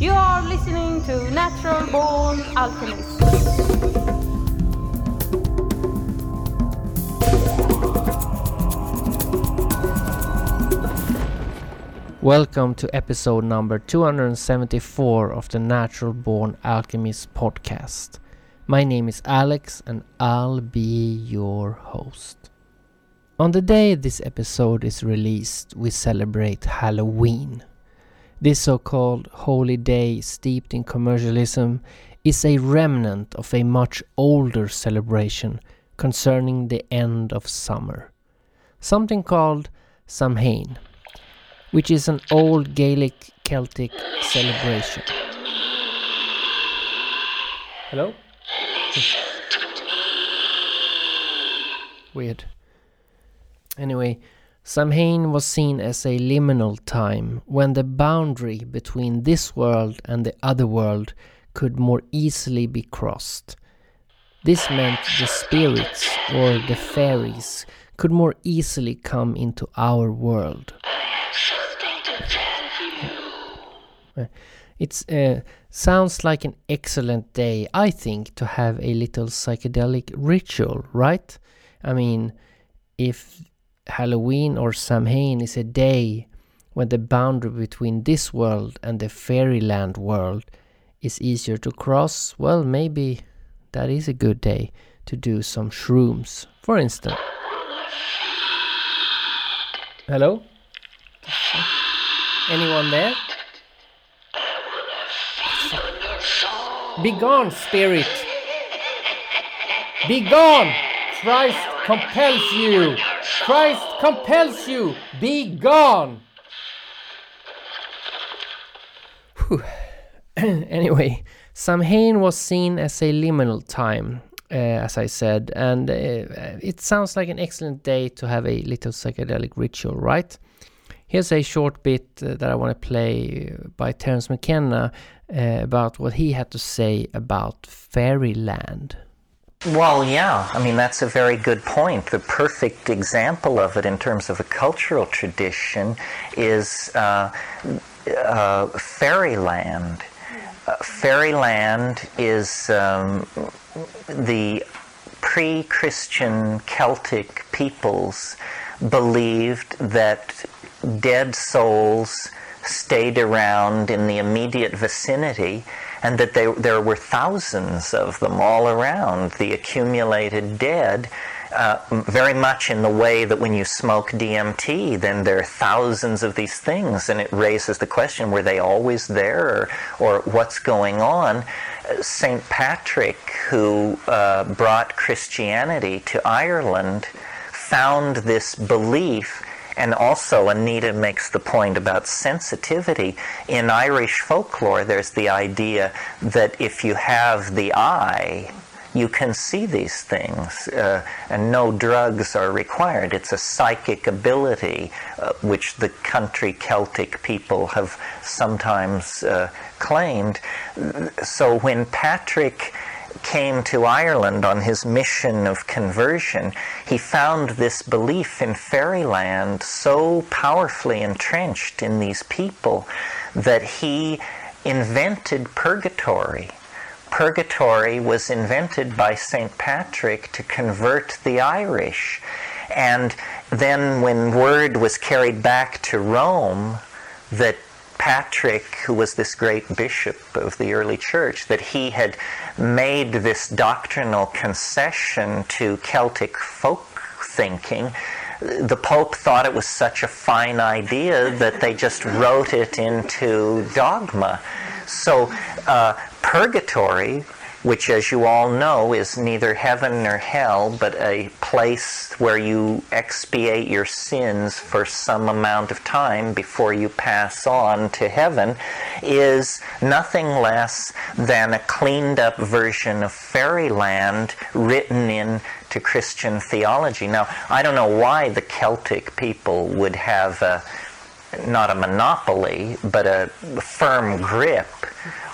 You are listening to Natural Born Alchemist. Welcome to episode number 274 of the Natural Born Alchemist podcast. My name is Alex and I'll be your host. On the day this episode is released, we celebrate Halloween. This so called holy day, steeped in commercialism, is a remnant of a much older celebration concerning the end of summer. Something called Samhain which is an old Gaelic Celtic celebration. Hello? Weird. Anyway, Samhain was seen as a liminal time when the boundary between this world and the other world could more easily be crossed. This meant the spirits or the fairies could more easily come into our world. It uh, sounds like an excellent day, I think, to have a little psychedelic ritual, right? I mean, if Halloween or Samhain is a day when the boundary between this world and the fairyland world is easier to cross, well, maybe that is a good day to do some shrooms, for instance. Hello? Anyone there? Be gone, spirit! Be gone! Christ compels you! Christ compels you! Be gone! anyway, Samhain was seen as a liminal time, uh, as I said, and uh, it sounds like an excellent day to have a little psychedelic ritual, right? Here's a short bit uh, that I want to play by Terence McKenna uh, about what he had to say about fairyland. Well, yeah. I mean, that's a very good point. The perfect example of it in terms of a cultural tradition is uh, uh, fairyland. Uh, fairyland is um, the pre Christian Celtic peoples believed that dead souls stayed around in the immediate vicinity and that they, there were thousands of them all around, the accumulated dead, uh, very much in the way that when you smoke DMT, then there are thousands of these things, and it raises the question were they always there, or, or what's going on? St. Patrick, who uh, brought Christianity to Ireland, found this belief and also, Anita makes the point about sensitivity. In Irish folklore, there's the idea that if you have the eye, you can see these things, uh, and no drugs are required. It's a psychic ability, uh, which the country Celtic people have sometimes uh, claimed. So when Patrick came to Ireland on his mission of conversion, he found this belief in fairyland so powerfully entrenched in these people that he invented purgatory. Purgatory was invented by St. Patrick to convert the Irish. And then, when word was carried back to Rome that Patrick, who was this great bishop of the early church, that he had made this doctrinal concession to Celtic folk thinking. The Pope thought it was such a fine idea that they just wrote it into dogma. So, uh, purgatory which, as you all know, is neither heaven nor hell, but a place where you expiate your sins for some amount of time before you pass on to heaven, is nothing less than a cleaned up version of fairyland written into Christian theology. Now, I don't know why the Celtic people would have a not a monopoly, but a firm grip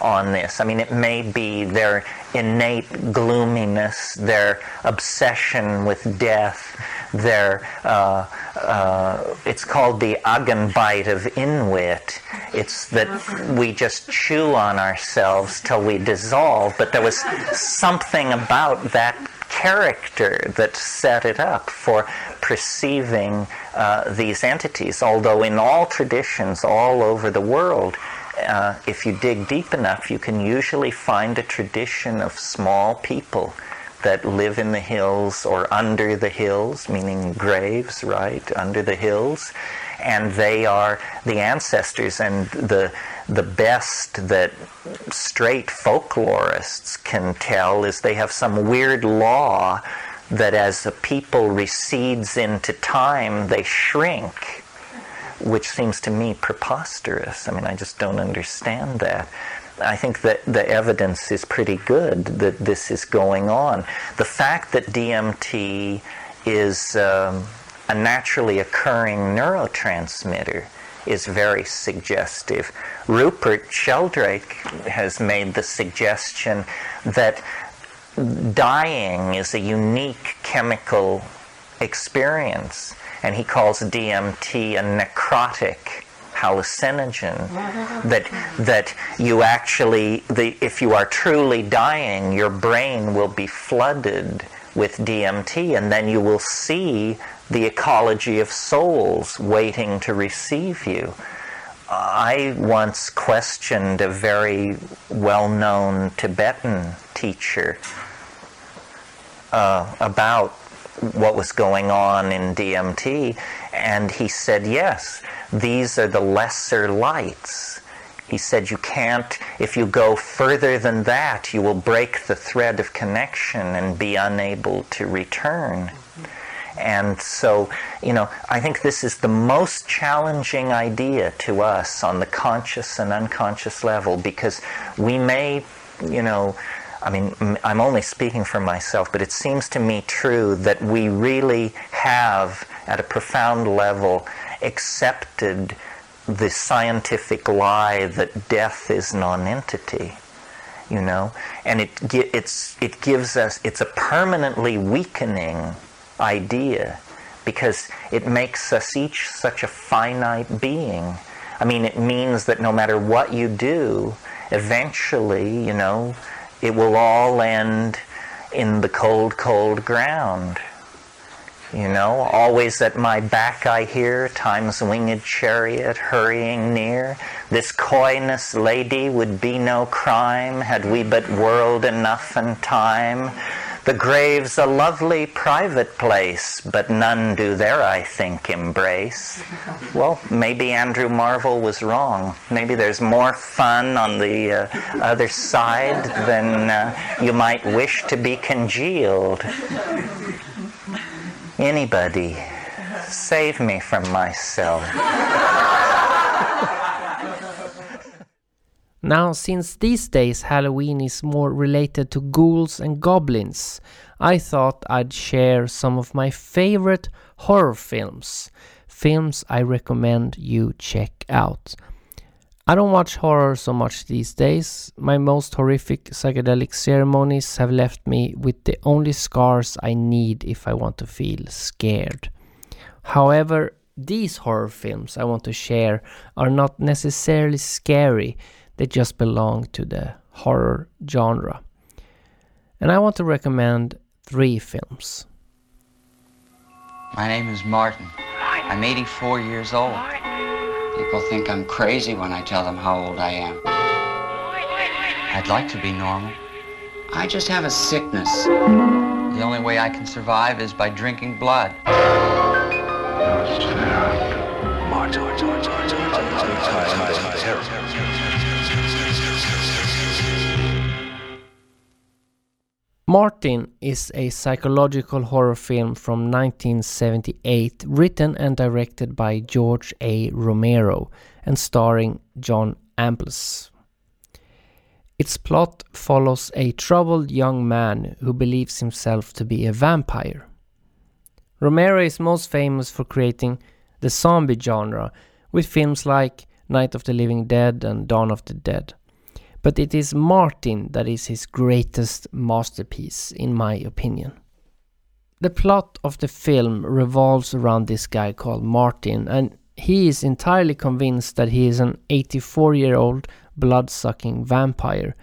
on this. I mean, it may be their innate gloominess, their obsession with death, They're, uh, uh, it's called the Agenbite of Inwit. It's that we just chew on ourselves till we dissolve, but there was something about that character that set it up for perceiving uh, these entities. Although in all traditions all over the world, uh, if you dig deep enough, you can usually find a tradition of small people that live in the hills or under the hills, meaning graves, right, under the hills. And they are the ancestors and the the best that straight folklorists can tell is they have some weird law that as a people recedes into time, they shrink, which seems to me preposterous. I mean, I just don't understand that. I think that the evidence is pretty good that this is going on. The fact that DMT is um, a naturally occurring neurotransmitter is very suggestive. Rupert Sheldrake has made the suggestion that dying is a unique chemical experience, and he calls DMT a necrotic hallucinogen that that you actually the if you are truly dying your brain will be flooded with DMT and then you will see the ecology of souls waiting to receive you. I once questioned a very well-known Tibetan teacher uh, about what was going on in DMT, and he said, yes, these are the lesser lights. He said, you can't, if you go further than that, you will break the thread of connection and be unable to return. And so, you know, I think this is the most challenging idea to us on the conscious and unconscious level because we may, you know, I mean, I'm only speaking for myself, but it seems to me true that we really have, at a profound level, accepted the scientific lie that death is non-entity you know? And it it's it gives us it's a permanently weakening idea because it makes us each such a finite being. I mean it means that no matter what you do eventually you know it will all end in the cold cold ground you know, always at my back I hear time's winged chariot hurrying near. This coyness, lady, would be no crime had we but world enough and time. The grave's a lovely private place, but none do there, I think, embrace. Well, maybe Andrew Marvell was wrong. Maybe there's more fun on the uh, other side than uh, you might wish to be congealed. Anybody, save me from myself. Now, since these days Halloween is more related to ghouls and goblins, I thought I'd share some of my favorite horror films. Films I recommend you check out. I don't watch horror so much these days. My most horrific psychedelic ceremonies have left me with the only scars I need if I want to feel scared. However, these horror films I want to share are not necessarily scary, they just belong to the horror genre. And I want to recommend three films. My name is Martin. I'm 84 years old. People think I'm crazy when I tell them how old I am. I'd like to be normal. I just have a sickness. The only way I can survive is by drinking blood. Martin is a psychological horror film from 1978 written and directed by George A. Romero and starring John Amplas. Its plot follows a troubled young man who believes himself to be a vampire. Romero is most famous for creating the zombie genre with films like Night of the Living Dead and Dawn of the Dead but it is Martin that is his greatest masterpiece, in my opinion. The plot of the film revolves around this guy called Martin, and he is entirely convinced that he is an 84 year old blood sucking vampire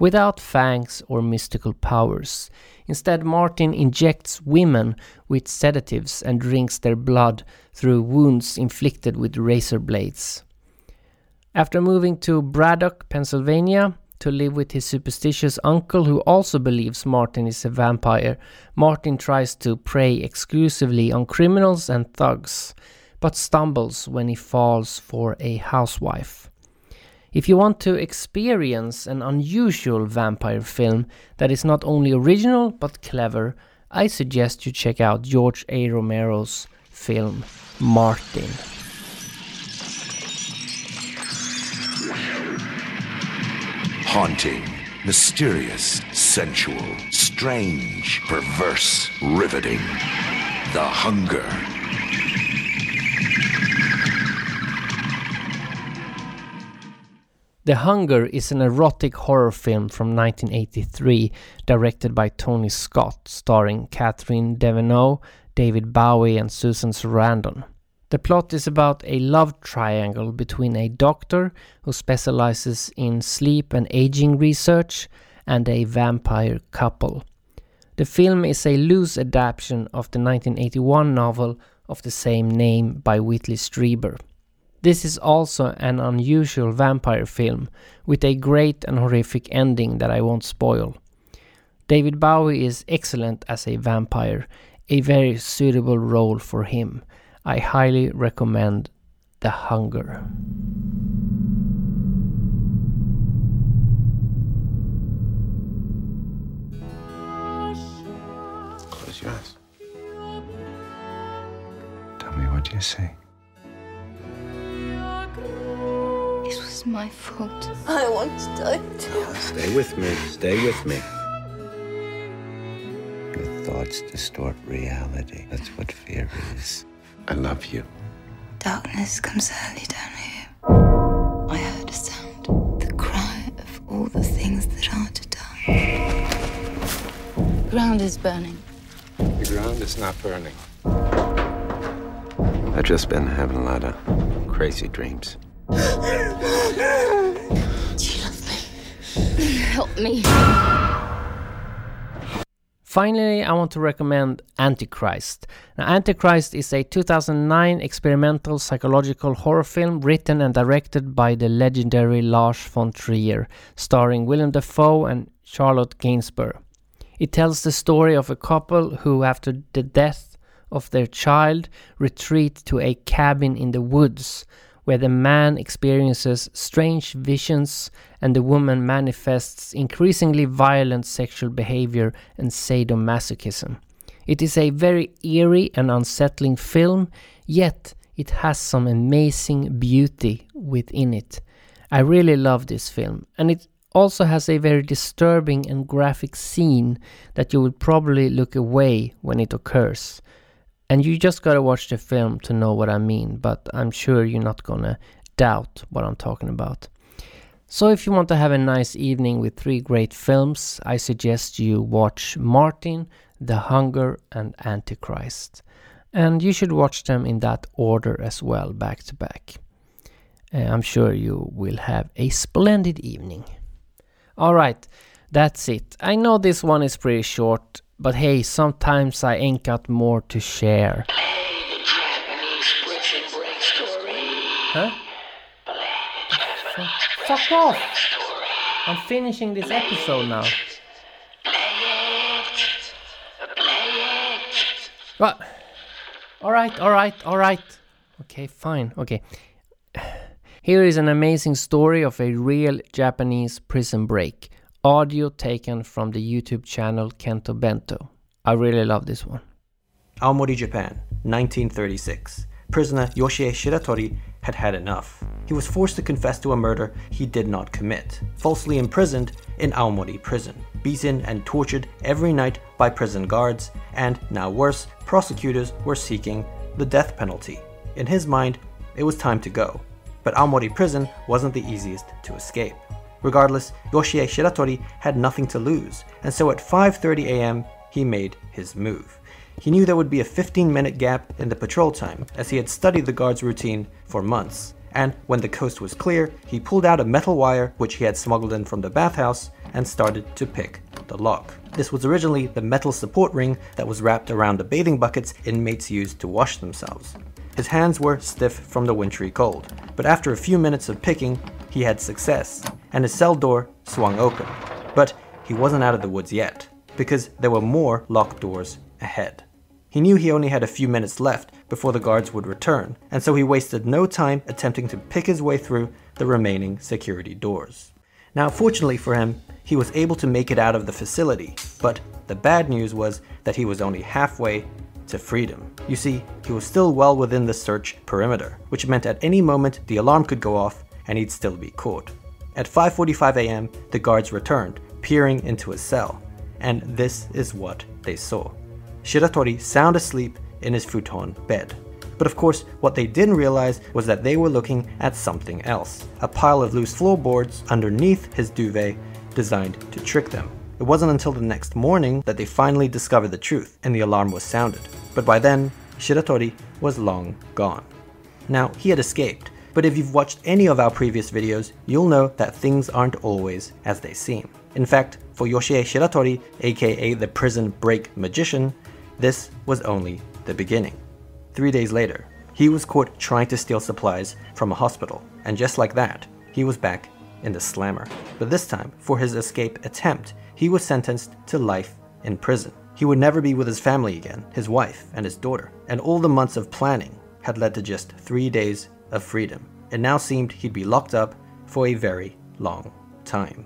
without fangs or mystical powers. Instead, Martin injects women with sedatives and drinks their blood through wounds inflicted with razor blades. After moving to Braddock, Pennsylvania, to live with his superstitious uncle, who also believes Martin is a vampire, Martin tries to prey exclusively on criminals and thugs, but stumbles when he falls for a housewife. If you want to experience an unusual vampire film that is not only original but clever, I suggest you check out George A. Romero's film Martin. Haunting, mysterious, sensual, strange, perverse, riveting. The Hunger. The Hunger is an erotic horror film from 1983 directed by Tony Scott, starring Catherine Deneuve, David Bowie, and Susan Sarandon. The plot is about a love triangle between a doctor who specializes in sleep and aging research and a vampire couple. The film is a loose adaptation of the 1981 novel of the same name by Whitley Strieber. This is also an unusual vampire film with a great and horrific ending that I won't spoil. David Bowie is excellent as a vampire, a very suitable role for him. I highly recommend The Hunger. Close your eyes. Tell me what you see. It was my fault. I want to die too. Stay with me. Stay with me. Your thoughts distort reality. That's what fear is. I love you. Darkness comes early down here. I heard a sound. The cry of all the things that are to die. Ground is burning. The ground is not burning. I've just been having a lot of crazy dreams. Do you love me? Help me. Finally, I want to recommend Antichrist. Now, Antichrist is a 2009 experimental psychological horror film written and directed by the legendary Lars von Trier, starring Willem Dafoe and Charlotte Gainsbourg. It tells the story of a couple who, after the death of their child, retreat to a cabin in the woods where the man experiences strange visions and the woman manifests increasingly violent sexual behavior and sadomasochism. It is a very eerie and unsettling film, yet it has some amazing beauty within it. I really love this film, and it also has a very disturbing and graphic scene that you would probably look away when it occurs. And you just gotta watch the film to know what I mean, but I'm sure you're not gonna doubt what I'm talking about. So, if you want to have a nice evening with three great films, I suggest you watch Martin, The Hunger, and Antichrist. And you should watch them in that order as well, back to back. Uh, I'm sure you will have a splendid evening. Alright, that's it. I know this one is pretty short, but hey, sometimes I ain't got more to share. Huh? Fuck off! I'm finishing this episode now. What? Alright, alright, alright. Okay, fine, okay. Here is an amazing story of a real Japanese prison break. Audio taken from the YouTube channel Kento Bento. I really love this one. Aomori, Japan, 1936. Prisoner Yoshie Shiratori had had enough. He was forced to confess to a murder he did not commit, falsely imprisoned in Aomori prison, beaten and tortured every night by prison guards, and, now worse, prosecutors were seeking the death penalty. In his mind, it was time to go. But Aomori prison wasn't the easiest to escape. Regardless, Yoshie Shiratori had nothing to lose, and so at 5:30 a.m. he made his move. he knew there would be a 15 minute gap in the patrol time, as he had studied the guard's routine for months. And when the coast was clear, he pulled out a metal wire which he had smuggled in from the bathhouse and started to pick the lock. This was originally the metal support ring that was wrapped around the bathing buckets inmates used to wash themselves. His hands were stiff from the wintry cold, but after a few minutes of picking, he had success, and his cell door swung open. But he wasn't out of the woods yet, because there were more locked doors ahead. He knew he only had a few minutes left before the guards would return, and so he wasted no time attempting to pick his way through the remaining security doors. Now, fortunately for him, he was able to make it out of the facility, but the bad news was that he was only halfway to freedom. You see, he was still well within the search perimeter, which meant at any moment the alarm could go off and he'd still be caught. At 5:45 a.m., the guards returned, peering into his cell, and this is what they saw. Shiratori sound asleep in his futon bed. But of course, what they didn't realize was that they were looking at something else a pile of loose floorboards underneath his duvet designed to trick them. It wasn't until the next morning that they finally discovered the truth and the alarm was sounded. But by then, Shiratori was long gone. Now, he had escaped, but if you've watched any of our previous videos, you'll know that things aren't always as they seem. In fact, for Yoshie Shiratori, aka the prison break magician, this was only the beginning. Three days later, he was caught trying to steal supplies from a hospital, and just like that, he was back in the slammer. But this time, for his escape attempt, he was sentenced to life in prison. He would never be with his family again, his wife and his daughter, and all the months of planning had led to just three days of freedom. It now seemed he'd be locked up for a very long time.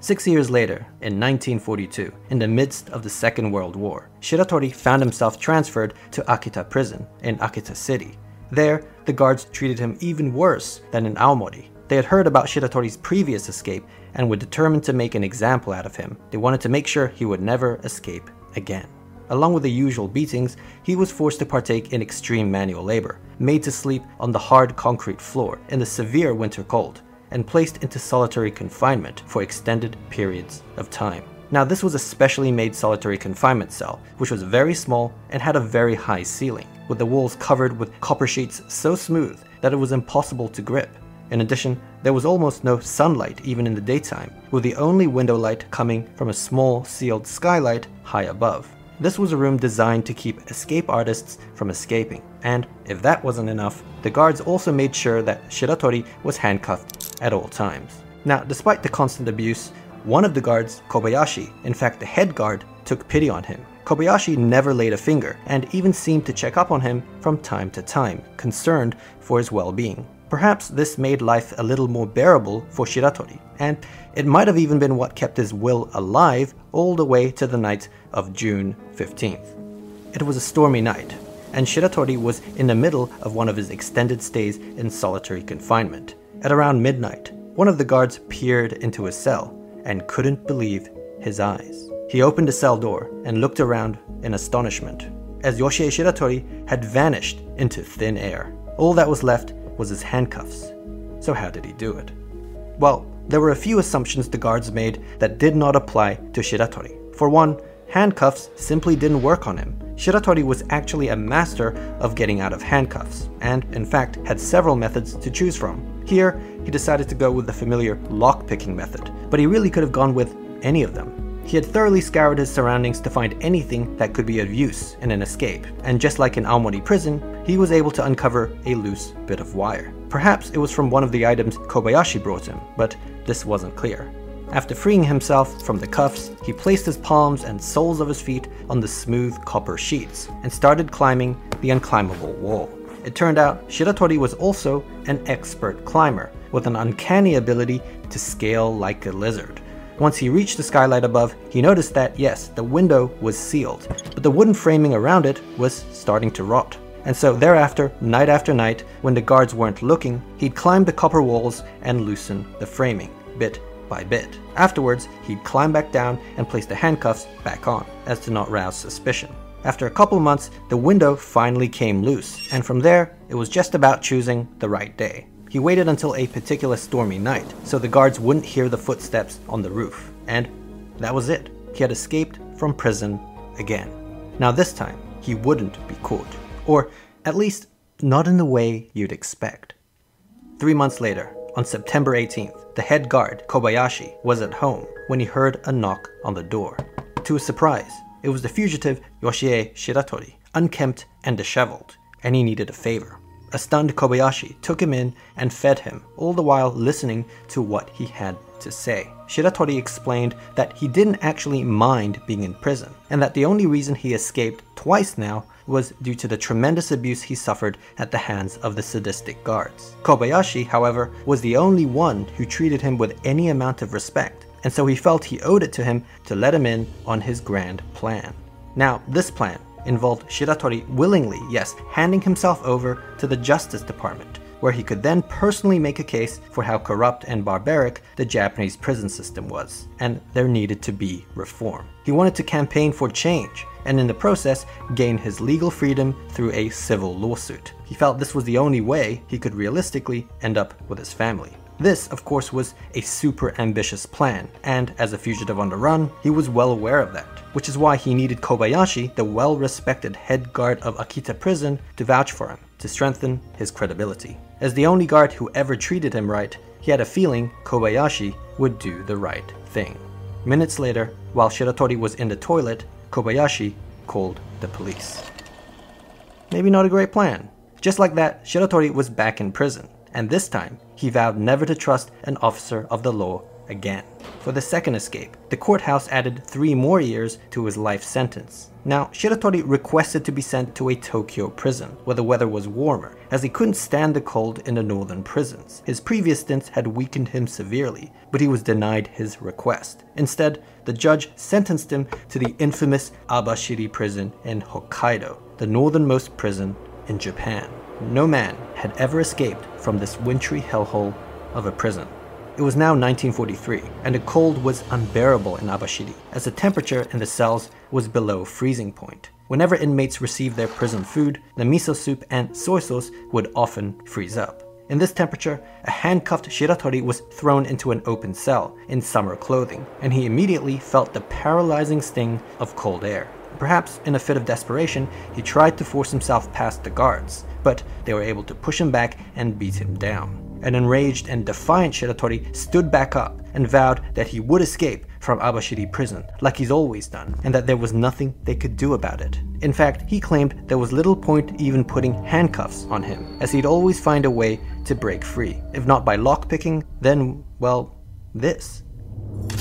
Six years later, in 1942, in the midst of the Second World War, Shiratori found himself transferred to Akita prison in Akita City. There, the guards treated him even worse than in Aomori. They had heard about Shiratori's previous escape and were determined to make an example out of him. They wanted to make sure he would never escape again. Along with the usual beatings, he was forced to partake in extreme manual labor, made to sleep on the hard concrete floor in the severe winter cold, and placed into solitary confinement for extended periods of time. Now, this was a specially made solitary confinement cell, which was very small and had a very high ceiling, with the walls covered with copper sheets so smooth that it was impossible to grip. In addition, there was almost no sunlight even in the daytime, with the only window light coming from a small sealed skylight high above. This was a room designed to keep escape artists from escaping, and if that wasn't enough, the guards also made sure that Shiratori was handcuffed at all times. Now, despite the constant abuse, one of the guards, Kobayashi, in fact the head guard, took pity on him. Kobayashi never laid a finger and even seemed to check up on him from time to time, concerned for his well being. Perhaps this made life a little more bearable for Shiratori, and it might have even been what kept his will alive all the way to the night of June 15th. It was a stormy night, and Shiratori was in the middle of one of his extended stays in solitary confinement. At around midnight, one of the guards peered into his cell and couldn't believe his eyes. He opened the cell door and looked around in astonishment, as Yoshie Shiratori had vanished into thin air. All that was left was his handcuffs. So, how did he do it? Well, there were a few assumptions the guards made that did not apply to Shiratori. For one, handcuffs simply didn't work on him. Shiratori was actually a master of getting out of handcuffs, and in fact had several methods to choose from. Here, he decided to go with the familiar lock-picking method, but he really could have gone with any of them. He had thoroughly scoured his surroundings to find anything that could be of use in an escape, and just like in Aomori prison, he was able to uncover a loose bit of wire. Perhaps it was from one of the items Kobayashi brought him, but this wasn't clear. After freeing himself from the cuffs, he placed his palms and soles of his feet on the smooth copper sheets and started climbing the unclimbable wall. It turned out Shiratori was also an expert climber, with an uncanny ability to scale like a lizard. Once he reached the skylight above, he noticed that, yes, the window was sealed, but the wooden framing around it was starting to rot. And so thereafter, night after night, when the guards weren't looking, he'd climb the copper walls and loosen the framing, bit by bit. Afterwards, he'd climb back down and place the handcuffs back on, as to not rouse suspicion. After a couple months, the window finally came loose, and from there, it was just about choosing the right day. He waited until a particular stormy night, so the guards wouldn't hear the footsteps on the roof. And that was it. He had escaped from prison again. Now, this time, he wouldn't be caught. Or at least, not in the way you'd expect. Three months later, on September 18th, the head guard, Kobayashi, was at home when he heard a knock on the door. To his surprise, it was the fugitive Yoshie Shiratori, unkempt and disheveled, and he needed a favor. A stunned Kobayashi took him in and fed him, all the while listening to what he had to say. Shiratori explained that he didn't actually mind being in prison, and that the only reason he escaped twice now was due to the tremendous abuse he suffered at the hands of the sadistic guards. Kobayashi, however, was the only one who treated him with any amount of respect, and so he felt he owed it to him to let him in on his grand plan. Now, this plan involved Shiratori willingly, yes, handing himself over to the Justice Department, where he could then personally make a case for how corrupt and barbaric the Japanese prison system was, and there needed to be reform. He wanted to campaign for change, and in the process, gain his legal freedom through a civil lawsuit. He felt this was the only way he could realistically end up with his family. This, of course, was a super ambitious plan, and as a fugitive on the run, he was well aware of that, which is why he needed Kobayashi, the well respected head guard of Akita prison, to vouch for him, to strengthen his credibility. As the only guard who ever treated him right, he had a feeling Kobayashi would do the right thing. Minutes later, while Shiratori was in the toilet, Kobayashi called the police. Maybe not a great plan. Just like that, Shiratori was back in prison, and this time he vowed never to trust an officer of the law again. For the second escape, the courthouse added three more years to his life sentence. Now, Shiratori requested to be sent to a Tokyo prison, where the weather was warmer, as he couldn't stand the cold in the northern prisons. His previous stints had weakened him severely, but he was denied his request. Instead, the judge sentenced him to the infamous Abashiri prison in Hokkaido, the northernmost prison in Japan. No man had ever escaped from this wintry hellhole of a prison. It was now 1943, and the cold was unbearable in Abashiri, as the temperature in the cells was below freezing point. Whenever inmates received their prison food, the miso soup and soy sauce would often freeze up. In this temperature, a handcuffed Shiratori was thrown into an open cell in summer clothing, and he immediately felt the paralyzing sting of cold air. Perhaps in a fit of desperation, he tried to force himself past the guards, but they were able to push him back and beat him down. An enraged and defiant Shiratori stood back up and vowed that he would escape from Abashiri prison, like he's always done, and that there was nothing they could do about it. In fact, he claimed there was little point even putting handcuffs on him, as he'd always find a way to break free. If not by lockpicking, then, well, this.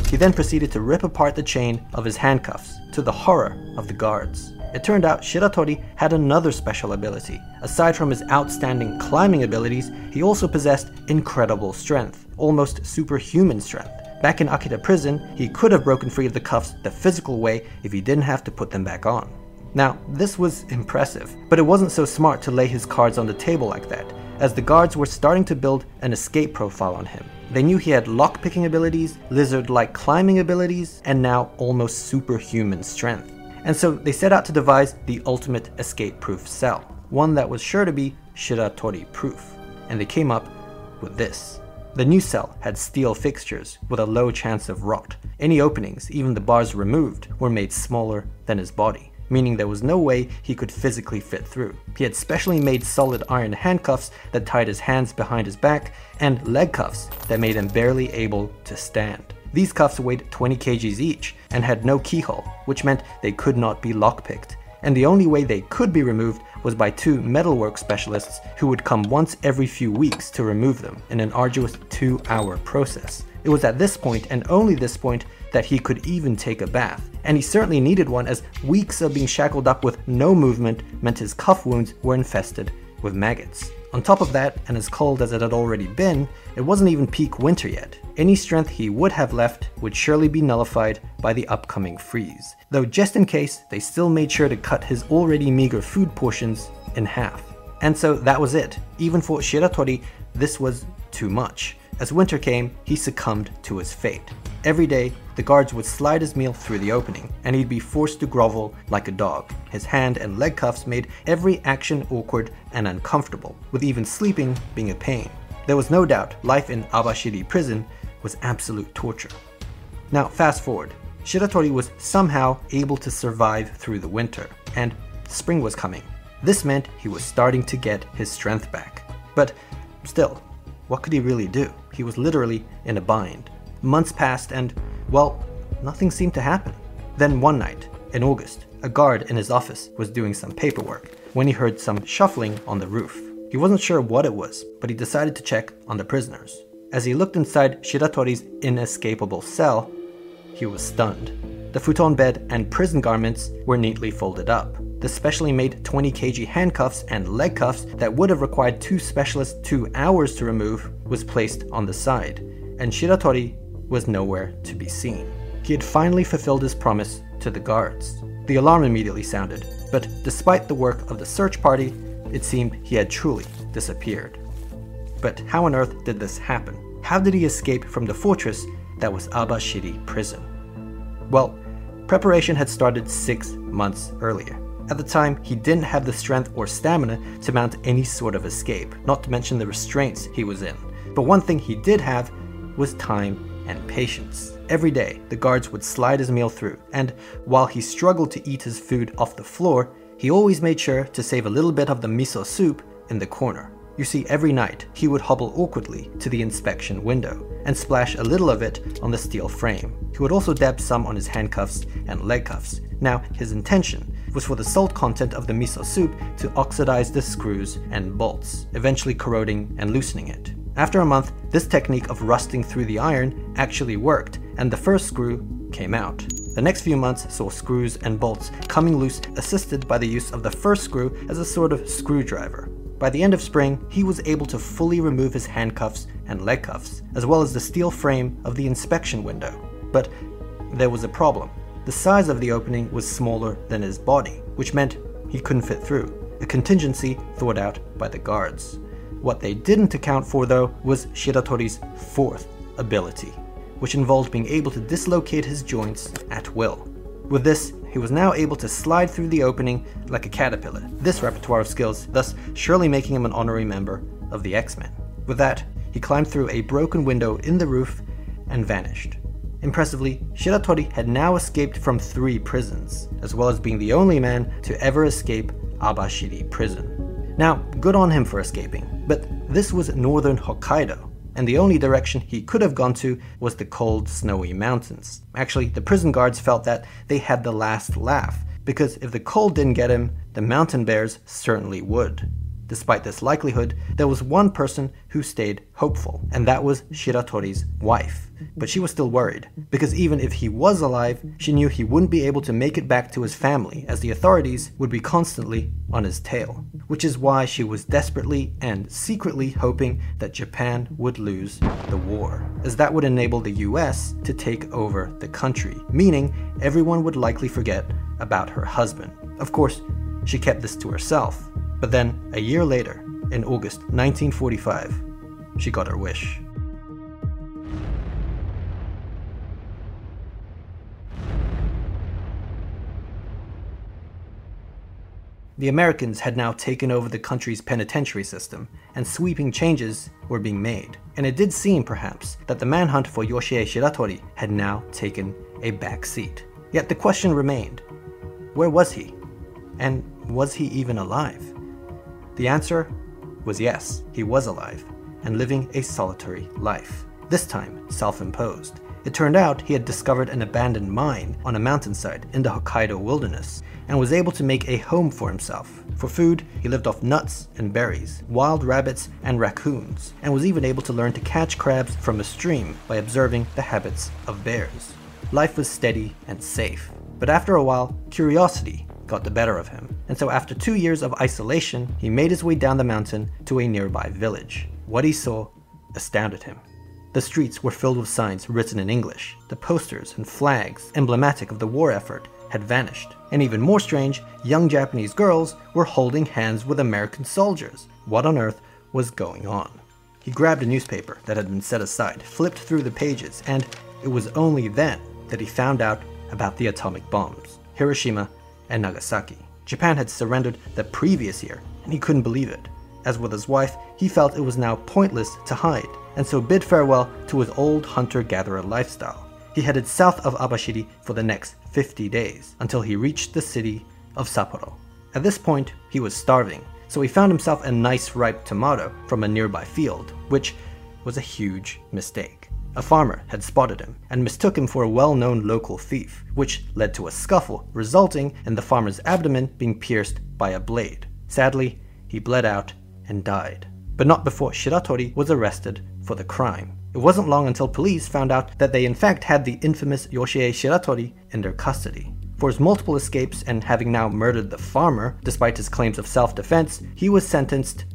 He then proceeded to rip apart the chain of his handcuffs, to the horror of the guards. It turned out Shiratori had another special ability. Aside from his outstanding climbing abilities, he also possessed incredible strength, almost superhuman strength. Back in Akita prison, he could have broken free of the cuffs the physical way if he didn't have to put them back on. Now, this was impressive, but it wasn't so smart to lay his cards on the table like that, as the guards were starting to build an escape profile on him. They knew he had lockpicking abilities, lizard like climbing abilities, and now almost superhuman strength. And so they set out to devise the ultimate escape proof cell, one that was sure to be Shiratori proof. And they came up with this. The new cell had steel fixtures with a low chance of rot. Any openings, even the bars removed, were made smaller than his body, meaning there was no way he could physically fit through. He had specially made solid iron handcuffs that tied his hands behind his back, and leg cuffs that made him barely able to stand. These cuffs weighed 20 kgs each and had no keyhole, which meant they could not be lockpicked. And the only way they could be removed was by two metalwork specialists who would come once every few weeks to remove them in an arduous two hour process. It was at this point, and only this point, that he could even take a bath. And he certainly needed one, as weeks of being shackled up with no movement meant his cuff wounds were infested with maggots. On top of that, and as cold as it had already been, it wasn't even peak winter yet. Any strength he would have left would surely be nullified by the upcoming freeze. Though just in case, they still made sure to cut his already meager food portions in half. And so that was it. Even for Shiratori, this was too much. As winter came, he succumbed to his fate. Every day, the guards would slide his meal through the opening, and he'd be forced to grovel like a dog. His hand and leg cuffs made every action awkward and uncomfortable, with even sleeping being a pain. There was no doubt life in Abashiri prison was absolute torture. Now, fast forward. Shiratori was somehow able to survive through the winter, and spring was coming. This meant he was starting to get his strength back. But still, what could he really do? He was literally in a bind. Months passed and, well, nothing seemed to happen. Then one night, in August, a guard in his office was doing some paperwork when he heard some shuffling on the roof. He wasn't sure what it was, but he decided to check on the prisoners. As he looked inside Shiratori's inescapable cell, he was stunned. The futon bed and prison garments were neatly folded up. The specially made 20 kg handcuffs and leg cuffs that would have required two specialists two hours to remove was placed on the side, and Shiratori was nowhere to be seen. He had finally fulfilled his promise to the guards. The alarm immediately sounded, but despite the work of the search party, it seemed he had truly disappeared. But how on earth did this happen? How did he escape from the fortress that was Abashiri prison? Well, preparation had started six months earlier. At the time, he didn't have the strength or stamina to mount any sort of escape, not to mention the restraints he was in. But one thing he did have was time and patience. Every day, the guards would slide his meal through, and while he struggled to eat his food off the floor, he always made sure to save a little bit of the miso soup in the corner. You see, every night he would hobble awkwardly to the inspection window and splash a little of it on the steel frame. He would also dab some on his handcuffs and leg cuffs. Now, his intention was for the salt content of the miso soup to oxidize the screws and bolts, eventually corroding and loosening it. After a month, this technique of rusting through the iron actually worked, and the first screw came out. The next few months saw screws and bolts coming loose, assisted by the use of the first screw as a sort of screwdriver. By the end of spring, he was able to fully remove his handcuffs and leg cuffs, as well as the steel frame of the inspection window. But there was a problem. The size of the opening was smaller than his body, which meant he couldn't fit through, a contingency thought out by the guards. What they didn't account for, though, was Shiratori's fourth ability, which involved being able to dislocate his joints at will. With this, he was now able to slide through the opening like a caterpillar, this repertoire of skills thus surely making him an honorary member of the X Men. With that, he climbed through a broken window in the roof and vanished. Impressively, Shiratori had now escaped from three prisons, as well as being the only man to ever escape Abashiri prison. Now, good on him for escaping, but this was northern Hokkaido, and the only direction he could have gone to was the cold, snowy mountains. Actually, the prison guards felt that they had the last laugh, because if the cold didn't get him, the mountain bears certainly would. Despite this likelihood, there was one person who stayed hopeful, and that was Shiratori's wife. But she was still worried, because even if he was alive, she knew he wouldn't be able to make it back to his family, as the authorities would be constantly on his tail. Which is why she was desperately and secretly hoping that Japan would lose the war, as that would enable the US to take over the country, meaning everyone would likely forget about her husband. Of course, she kept this to herself, but then, a year later, in August 1945, she got her wish. The Americans had now taken over the country's penitentiary system, and sweeping changes were being made. And it did seem, perhaps, that the manhunt for Yoshie Shiratori had now taken a back seat. Yet the question remained where was he? And was he even alive? The answer was yes, he was alive, and living a solitary life, this time self imposed. It turned out he had discovered an abandoned mine on a mountainside in the Hokkaido wilderness and was able to make a home for himself. For food, he lived off nuts and berries, wild rabbits, and raccoons, and was even able to learn to catch crabs from a stream by observing the habits of bears. Life was steady and safe, but after a while, curiosity got the better of him, and so after two years of isolation, he made his way down the mountain to a nearby village. What he saw astounded him. The streets were filled with signs written in English. The posters and flags, emblematic of the war effort, had vanished. And even more strange, young Japanese girls were holding hands with American soldiers. What on earth was going on? He grabbed a newspaper that had been set aside, flipped through the pages, and it was only then that he found out about the atomic bombs Hiroshima and Nagasaki. Japan had surrendered the previous year, and he couldn't believe it. As with his wife, he felt it was now pointless to hide, and so bid farewell to his old hunter gatherer lifestyle. He headed south of Abashiri for the next 50 days until he reached the city of Sapporo. At this point, he was starving, so he found himself a nice ripe tomato from a nearby field, which was a huge mistake. A farmer had spotted him and mistook him for a well known local thief, which led to a scuffle, resulting in the farmer's abdomen being pierced by a blade. Sadly, he bled out and died, but not before Shiratori was arrested for the crime. It wasn't long until police found out that they in fact had the infamous Yoshie Shiratori in their custody. For his multiple escapes and having now murdered the farmer, despite his claims of self defense, he was sentenced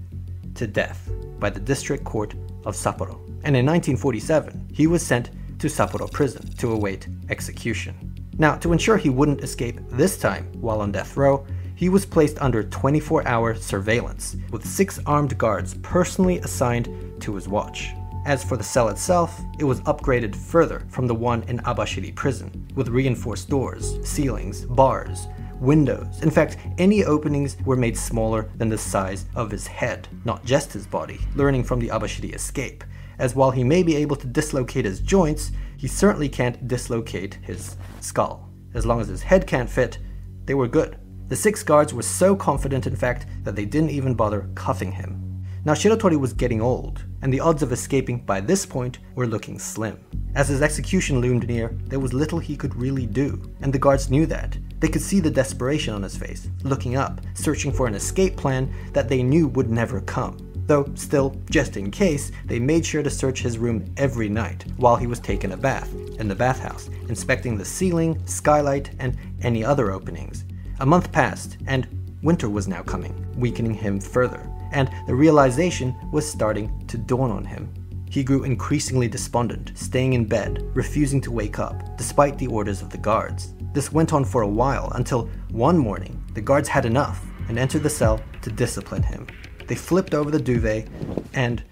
to death by the District Court of Sapporo. And in 1947, he was sent to Sapporo prison to await execution. Now, to ensure he wouldn't escape this time while on death row, he was placed under 24 hour surveillance with six armed guards personally assigned to his watch. As for the cell itself, it was upgraded further from the one in Abashiri prison, with reinforced doors, ceilings, bars, windows. In fact, any openings were made smaller than the size of his head, not just his body, learning from the Abashiri escape. As while he may be able to dislocate his joints, he certainly can't dislocate his skull. As long as his head can't fit, they were good. The six guards were so confident, in fact, that they didn't even bother cuffing him. Now, Shiratori was getting old, and the odds of escaping by this point were looking slim. As his execution loomed near, there was little he could really do, and the guards knew that. They could see the desperation on his face, looking up, searching for an escape plan that they knew would never come. Though, still, just in case, they made sure to search his room every night while he was taking a bath in the bathhouse, inspecting the ceiling, skylight, and any other openings. A month passed, and winter was now coming, weakening him further and the realization was starting to dawn on him. He grew increasingly despondent, staying in bed, refusing to wake up, despite the orders of the guards. This went on for a while until one morning the guards had enough and entered the cell to discipline him. They flipped over the duvet and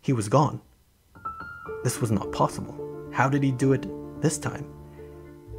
he was gone. This was not possible. How did he do it this time?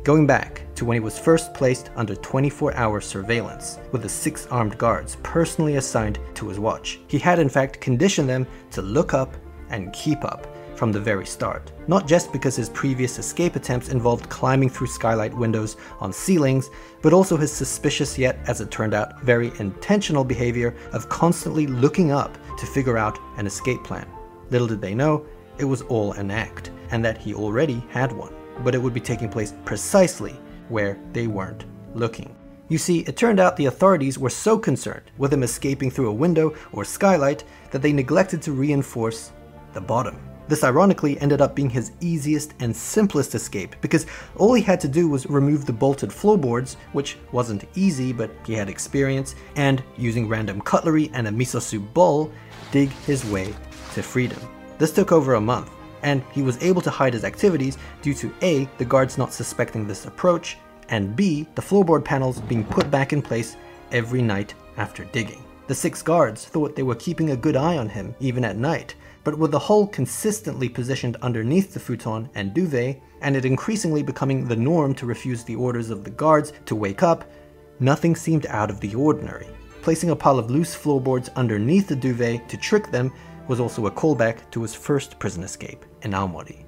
Going back to when he was first placed under 24 hour surveillance with the six armed guards personally assigned to his watch. He had, in fact, conditioned them to look up and keep up from the very start. Not just because his previous escape attempts involved climbing through skylight windows on ceilings, but also his suspicious yet, as it turned out, very intentional behavior of constantly looking up to figure out an escape plan. Little did they know, it was all an act, and that he already had one but it would be taking place precisely where they weren't looking. You see, it turned out the authorities were so concerned with him escaping through a window or skylight that they neglected to reinforce the bottom. This ironically ended up being his easiest and simplest escape because all he had to do was remove the bolted floorboards, which wasn't easy but he had experience, and using random cutlery and a miso soup bowl, dig his way to freedom. This took over a month, and he was able to hide his activities due to A, the guards not suspecting this approach, and B, the floorboard panels being put back in place every night after digging. The six guards thought they were keeping a good eye on him even at night, but with the hole consistently positioned underneath the futon and duvet, and it increasingly becoming the norm to refuse the orders of the guards to wake up, nothing seemed out of the ordinary. Placing a pile of loose floorboards underneath the duvet to trick them was also a callback to his first prison escape in Aomori.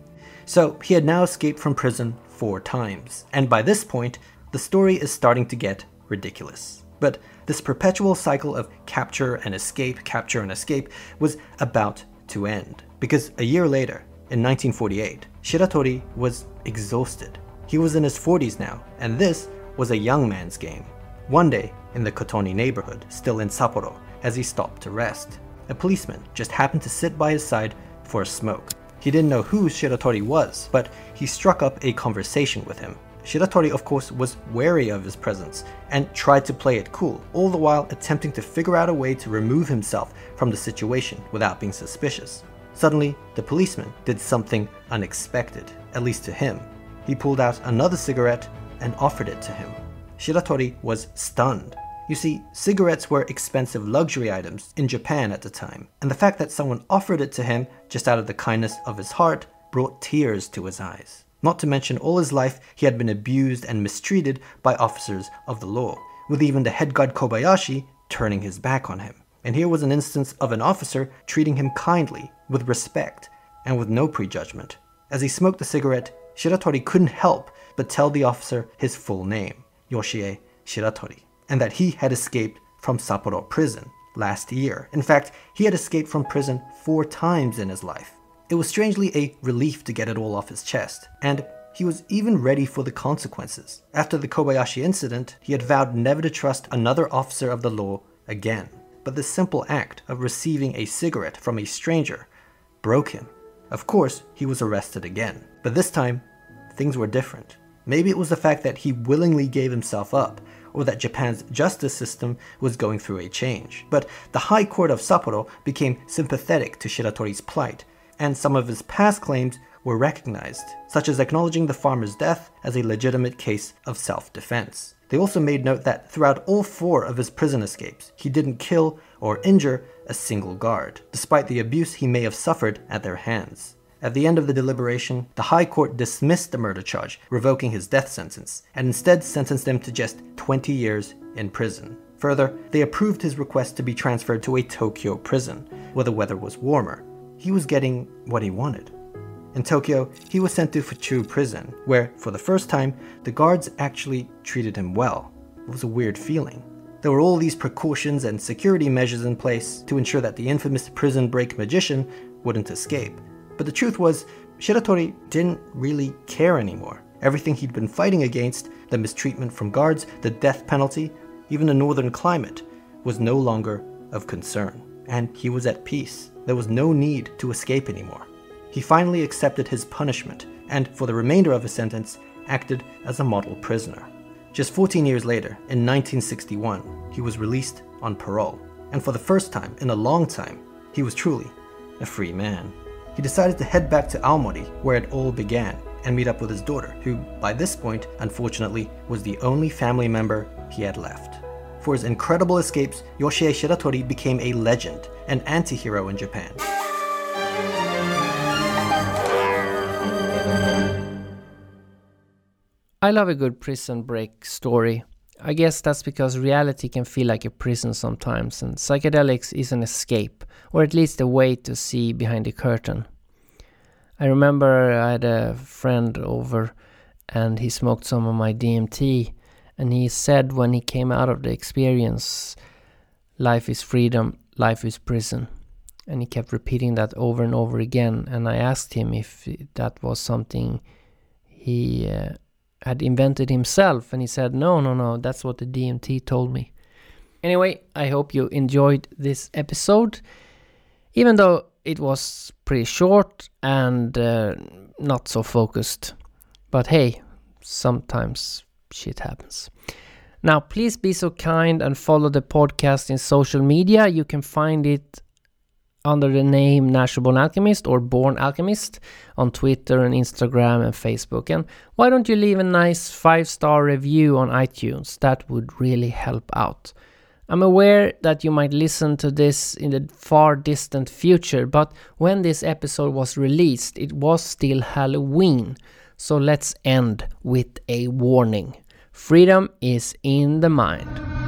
So he had now escaped from prison four times, and by this point, the story is starting to get ridiculous. But this perpetual cycle of capture and escape, capture and escape was about to end. Because a year later, in 1948, Shiratori was exhausted. He was in his 40s now, and this was a young man's game. One day, in the Kotoni neighborhood, still in Sapporo, as he stopped to rest, a policeman just happened to sit by his side for a smoke. He didn't know who Shiratori was, but he struck up a conversation with him. Shiratori, of course, was wary of his presence and tried to play it cool, all the while attempting to figure out a way to remove himself from the situation without being suspicious. Suddenly, the policeman did something unexpected, at least to him. He pulled out another cigarette and offered it to him. Shiratori was stunned. You see, cigarettes were expensive luxury items in Japan at the time, and the fact that someone offered it to him just out of the kindness of his heart brought tears to his eyes. Not to mention, all his life he had been abused and mistreated by officers of the law, with even the head guard Kobayashi turning his back on him. And here was an instance of an officer treating him kindly, with respect, and with no prejudgment. As he smoked the cigarette, Shiratori couldn't help but tell the officer his full name, Yoshie Shiratori. and that he had escaped from Sapporo prison last year. In fact, he had escaped from prison four times in his life. It was strangely a relief to get it all off his chest, and he was even ready for the consequences. After the Kobayashi incident, he had vowed never to trust another officer of the law again. But the simple act of receiving a cigarette from a stranger broke him. Of course, he was arrested again. But this time, things were different. Maybe it was the fact that he willingly gave himself up, or that Japan's justice system was going through a change. But the High Court of Sapporo became sympathetic to Shiratori's plight, and some of his past claims were recognized, such as acknowledging the farmer's death as a legitimate case of self defense. They also made note that throughout all four of his prison escapes, he didn't kill or injure a single guard, despite the abuse he may have suffered at their hands. At the end of the deliberation, the High Court dismissed the murder charge, revoking his death sentence, and instead sentenced him to just 20 years in prison. Further, they approved his request to be transferred to a Tokyo prison, where the weather was warmer. He was getting what he wanted. In Tokyo, he was sent to Fuchu prison, where, for the first time, the guards actually treated him well. It was a weird feeling. There were all these precautions and security measures in place to ensure that the infamous prison break magician wouldn't escape. But the truth was, Shiratori didn't really care anymore. Everything he'd been fighting against, the mistreatment from guards, the death penalty, even the northern climate, was no longer of concern. And he was at peace. There was no need to escape anymore. He finally accepted his punishment and, for the remainder of his sentence, acted as a model prisoner. Just 14 years later, in 1961, he was released on parole. And for the first time in a long time, he was truly a free man he decided to head back to Aomori, where it all began, and meet up with his daughter, who, by this point, unfortunately, was the only family member he had left. For his incredible escapes, Yoshie Shiratori became a legend, an anti hero in Japan. I love a good prison break story. I guess that's because reality can feel like a prison sometimes, and psychedelics is an escape, or at least a way to see behind the curtain. I remember I had a friend over and he smoked some of my DMT, and he said when he came out of the experience, life is freedom, life is prison. And he kept repeating that over and over again. And I asked him if that was something he uh, had invented himself and he said no no no that's what the DMT told me. Anyway, I hope you enjoyed this episode even though it was pretty short and uh, not so focused. But hey, sometimes shit happens. Now, please be so kind and follow the podcast in social media. You can find it under the name Natural Born Alchemist or Born Alchemist on Twitter and Instagram and Facebook. And why don't you leave a nice five star review on iTunes? That would really help out. I'm aware that you might listen to this in the far distant future, but when this episode was released, it was still Halloween. So let's end with a warning. Freedom is in the mind.